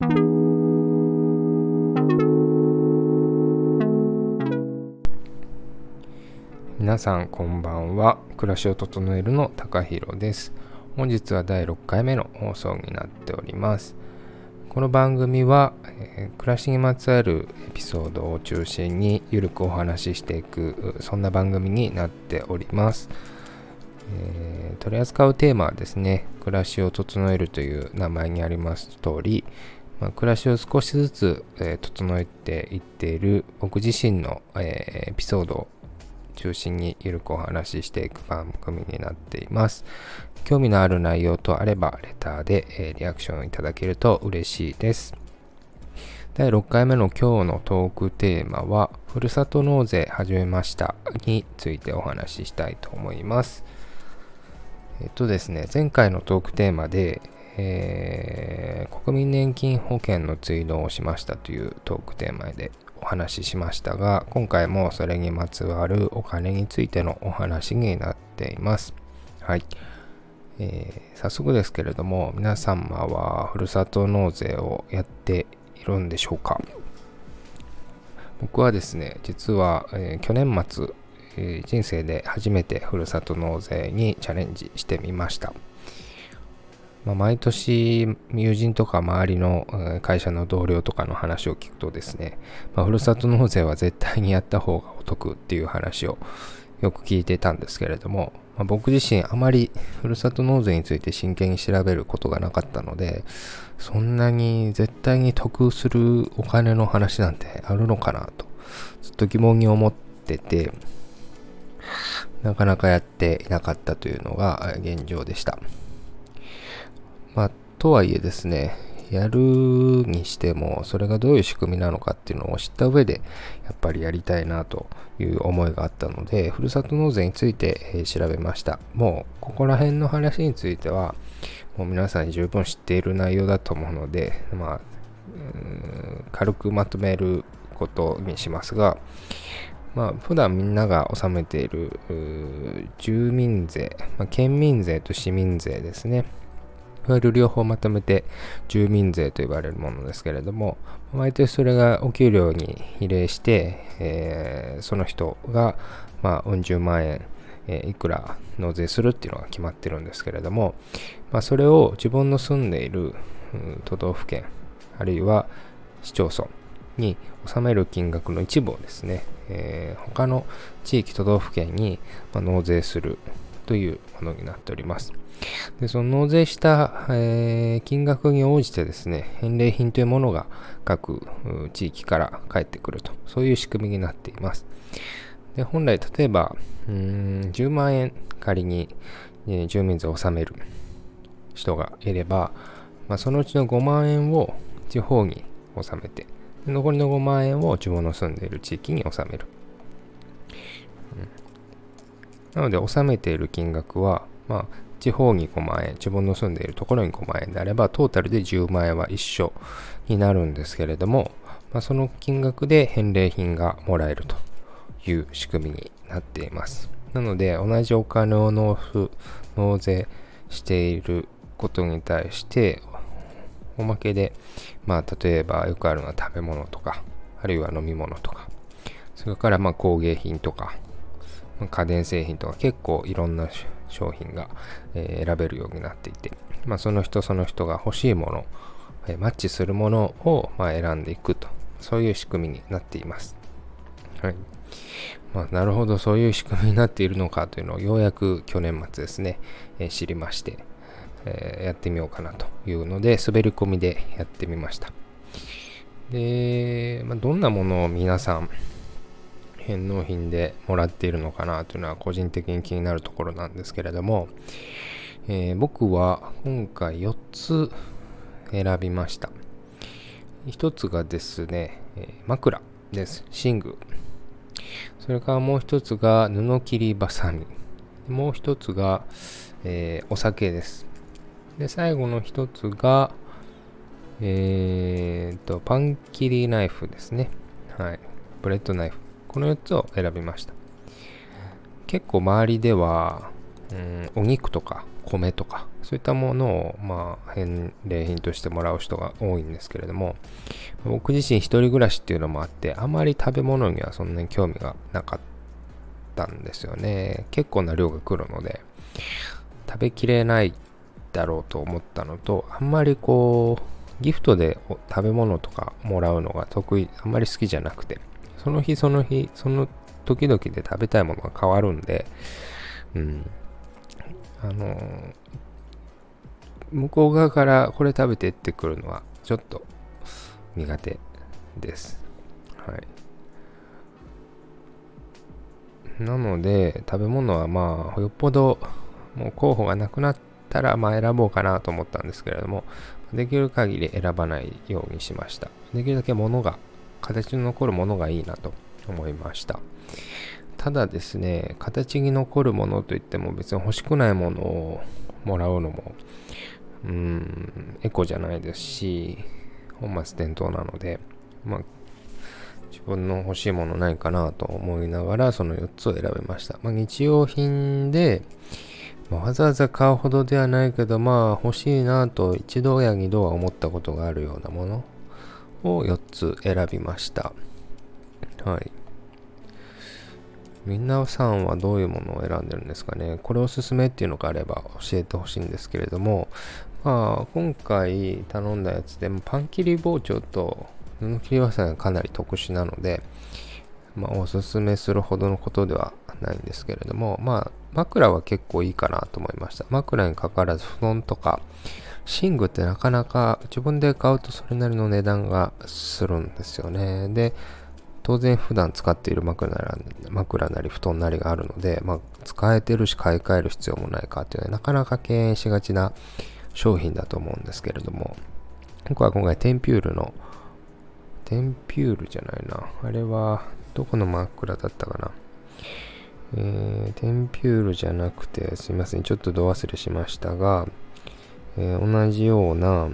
皆さんこんばんは。暮らしを整えるの高弘です。本日は第6回目の放送になっております。この番組は、えー、暮らしにまつわるエピソードを中心にゆるくお話ししていくそんな番組になっております、えー、取り扱うテーマはですね暮らしを整えるという名前にあります通りまあ、暮らしを少しずつ、えー、整えていっている僕自身の、えー、エピソードを中心にゆるくお話ししていく番組になっています。興味のある内容とあれば、レターで、えリアクションいただけると嬉しいです。第6回目の今日のトークテーマは、ふるさと納税始めましたについてお話ししたいと思います。えっとですね、前回のトークテーマで、えー、国民年金保険の追納をしましたというトークテーマでお話ししましたが、今回もそれにまつわるお金についてのお話になっています。はい。えー、早速ですけれども、皆様はふるさと納税をやっているんでしょうか？僕はですね、実は、えー、去年末、え、人生で初めてふるさと納税にチャレンジしてみました。まあ、毎年友人とか周りの会社の同僚とかの話を聞くとですね、まあ、ふるさと納税は絶対にやった方がお得っていう話をよく聞いてたんですけれども、まあ、僕自身あまりふるさと納税について真剣に調べることがなかったので、そんなに絶対に得するお金の話なんてあるのかなと、ずっと疑問に思ってて、なかなかやっていなかったというのが現状でした。まあ、とはいえですね、やるにしても、それがどういう仕組みなのかっていうのを知った上で、やっぱりやりたいなという思いがあったので、ふるさと納税について、調べました。もう、ここら辺の話については、もう皆さん十分知っている内容だと思うので、まあ、軽くまとめることにしますが、まあ、普段みんなが納めている住民税、まあ、県民税と市民税ですね。いわゆる両方まとめて住民税と言われるものですけれども、毎年それがお給料に比例して、えー、その人が、まあ、うん十万円、えー、いくら納税するっていうのが決まってるんですけれども、まあ、それを自分の住んでいる、都道府県、あるいは市町村に納める金額の一部をですね、えー、他の地域都道府県に納税する。というものになっております。でその納税した、えー、金額に応じてですね、返礼品というものが各地域から返ってくると、そういう仕組みになっています。で本来、例えば、うん10万円仮に、えー、住民税を納める人がいれば、まあ、そのうちの5万円を地方に納めて、残りの5万円を自分の住んでいる地域に納める。なので、納めている金額は、まあ、地方に5万円、自分の住んでいるところに5万円であれば、トータルで10万円は一緒になるんですけれども、まあ、その金額で返礼品がもらえるという仕組みになっています。なので、同じお金を納付、納税していることに対して、おまけで、まあ、例えばよくあるのは食べ物とか、あるいは飲み物とか、それからまあ工芸品とか、家電製品とか結構いろんな商品が、え選べるようになっていて、まあ、その人その人が欲しいもの、えマッチするものを、ま選んでいくと、そういう仕組みになっています。はい。まあ、なるほど、そういう仕組みになっているのかというのをようやく去年末ですね、え知りまして、えやってみようかなというので、滑り込みでやってみました。で、まあ、どんなものを皆さん、返納品でもらっているのかなというのは個人的に気になるところなんですけれども、えー、僕は今回4つ選びました。1つがですね、枕です。寝具。それからもう1つが布切りばさみ。もう1つが、えー、お酒です。で、最後の1つが、えーと、パン切りナイフですね。はい。ブレッドナイフ。この4つを選びました結構周りでは、うん、お肉とか米とかそういったものを、まあ、返礼品としてもらう人が多いんですけれども、僕自身一人暮らしっていうのもあって、あまり食べ物にはそんなに興味がなかったんですよね。結構な量が来るので、食べきれないだろうと思ったのと、あんまりこう、ギフトで食べ物とかもらうのが得意、あんまり好きじゃなくて、その日その日、その時々で食べたいものが変わるんで、うん。あの向こう側からこれ食べてってくるのはちょっと苦手です。はい。なので、食べ物はまあ、よっぽどもう候補がなくなったら、まあ選ぼうかなと思ったんですけれども、できる限り選ばないようにしました。できるだけ物が、形に残るものがいいなと思いました。ただですね、形に残るものといっても別に欲しくないものをもらうのも、うん、エコじゃないですし、本末転倒なので、まあ、自分の欲しいものないかなと思いながら、その4つを選べました。まあ、日用品で、わざわざ買うほどではないけど、まあ、欲しいなと一度や二度は思ったことがあるようなものを4つ選びました。はい。皆さんはどういうものを選んでるんですかね？これおすすめっていうのがあれば教えてほしいんですけれども、まあ、今回頼んだやつでもパン切り包丁と布切りバサがかなり特殊なので、まあ、おすすめするほどのことではないんですけれども、まあ、枕は結構いいかなと思いました。枕にかかわらず布団とか、寝具ってなかなか自分で買うとそれなりの値段がするんですよね。で、当然普段使っている枕なり枕なり布団なりがあるので、まあ、使えてるし買い替える必要もないかっていうのはなかなか敬遠しがちな商品だと思うんですけれども。僕は今回テンピュールのテンピュールじゃないな。あれはどこの枕だったかな。えー、テンピュールじゃなくてすいません。ちょっとど忘れしましたが、えー、同じような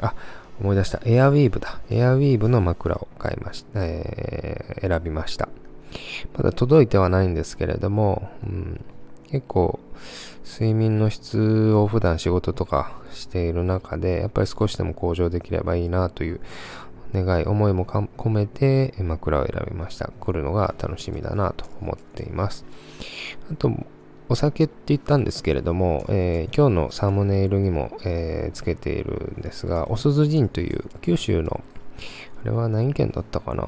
あ思い出した。エアウィーブだ。エアウィーブの枕を買いました。えー、選びました。まだ届いてはないんですけれども、うん、結構睡眠の質を普段仕事とかしている中で、やっぱり少しでも向上できればいいなという願い、思いも込めて枕を選びました。来るのが楽しみだなと思っています。あと、お酒って言ったんですけれども、えー、今日のサムネイルにも、えー、つけているんですが、おすずジンという九州のあれは何県だったかな？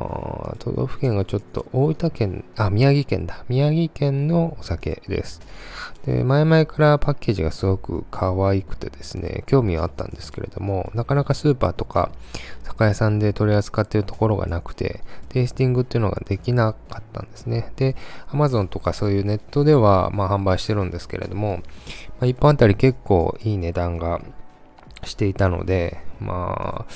都道府県がちょっと大分県、あ、宮城県だ。宮城県のお酒です。で、前々からパッケージがすごく可愛くてですね、興味はあったんですけれども、なかなかスーパーとか酒屋さんで取り扱っているところがなくて、テイスティングっていうのができなかったんですね。で、Amazon とかそういうネットではまあ販売してるんですけれども、まあ、1本あたり結構いい値段がしていたので、まあ、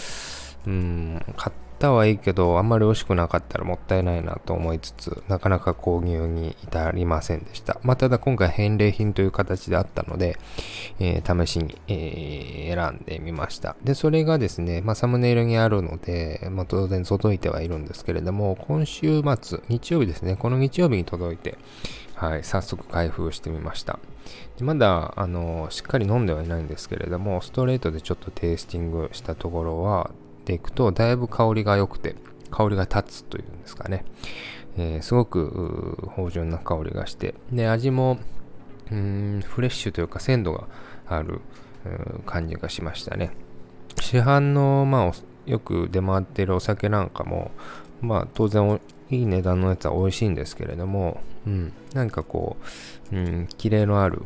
うん、買ったはいいけど、あんまり美味しくなかったらもったいないなと思いつつ、なかなか購入に至りませんでした。まあ、ただ今回返礼品という形であったので、えー、試しに、えー、選んでみました。で、それがですね、まあ、サムネイルにあるので、まあ、当然届いてはいるんですけれども、今週末、日曜日ですね、この日曜日に届いて、はい、早速開封してみました。でまだ、あの、しっかり飲んではいないんですけれども、ストレートでちょっとテイスティングしたところは、ていくと、だいぶ香りが良くて、香りが立つというんですかね。えー、すごく芳醇な香りがして、で、味も、うん、フレッシュというか鮮度がある感じがしましたね。市販の、まあ、よく出回っているお酒なんかも、まあ、当然いい値段のやつは美味しいんですけれども、うん、なんかこう、うん、キレのある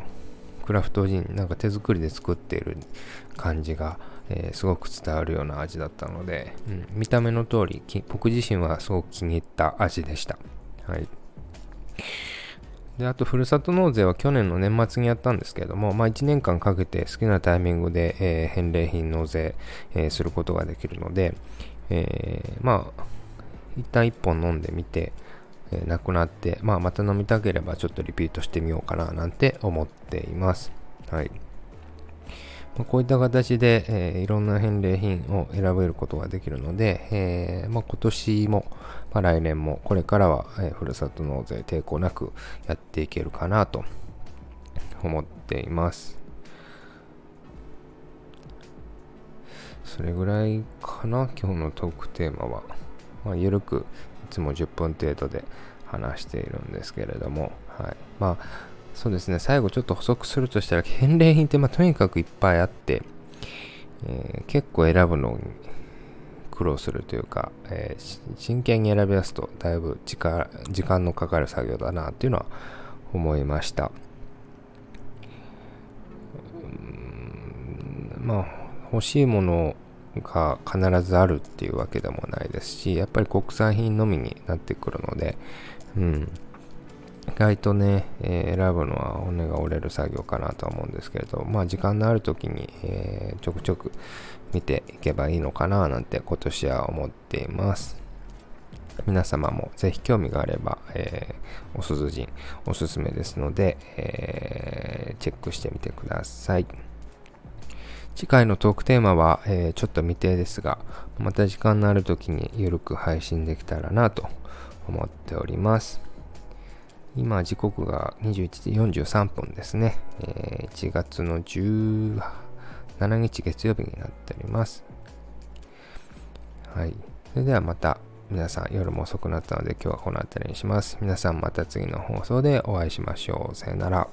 クラフトジン、なんか手作りで作っている感じが、えー、すごく伝わるような味だったので、うん、見た目の通り僕自身はすごく気に入った味でした。はい。で、あと、ふるさと納税は去年の年末にやったんですけれども、まあ、1年間かけて好きなタイミングで、えー、返礼品納税、えー、することができるので、えー、まあ、一旦1本飲んでみて、えー、なくなって、まあ、また飲みたければちょっとリピートしてみようかななんて思っています。はい。ま、こういった形で、え、いろんな返礼品を選べることができるので、え、ま、今年も、ま、来年もこれからは、え、ふるさと納税抵抗なくやっていけるかなと思っています。それぐらいかな、今日のトークテーマは。まあ、ゆるく、いつも10分程度で話しているんですけれども、はい。まあ、そうですね、最後ちょっと補足するとしたら、返礼品って、まあ、とにかくいっぱいあって、えー、結構選ぶのに苦労するというか、えー、真剣に選び出すとだいぶ時間時間のかかる作業だなっていうのは思いました。まあ欲しいものが必ずあるっていうわけでもないですしやっぱり国産品のみになってくるので、うん、意外とね、えー、選ぶのは骨が折れる作業かなとは思うんですけれど、まあ時間のある時に、えー、ちょくちょく見ていけばいいのかななんて今年は思っています。皆様もぜひ興味があれば、えー、おすず人おすすめですので、えー、チェックしてみてください。次回のトークテーマは、えー、ちょっと未定ですが、また時間のある時にゆるく配信できたらなと思っております。今時刻が21時43分ですね。えー、1月の17日月曜日になっております。はい。それではまた皆さん夜も遅くなったので今日はこの辺りにします。皆さんまた次の放送でお会いしましょう。さよなら。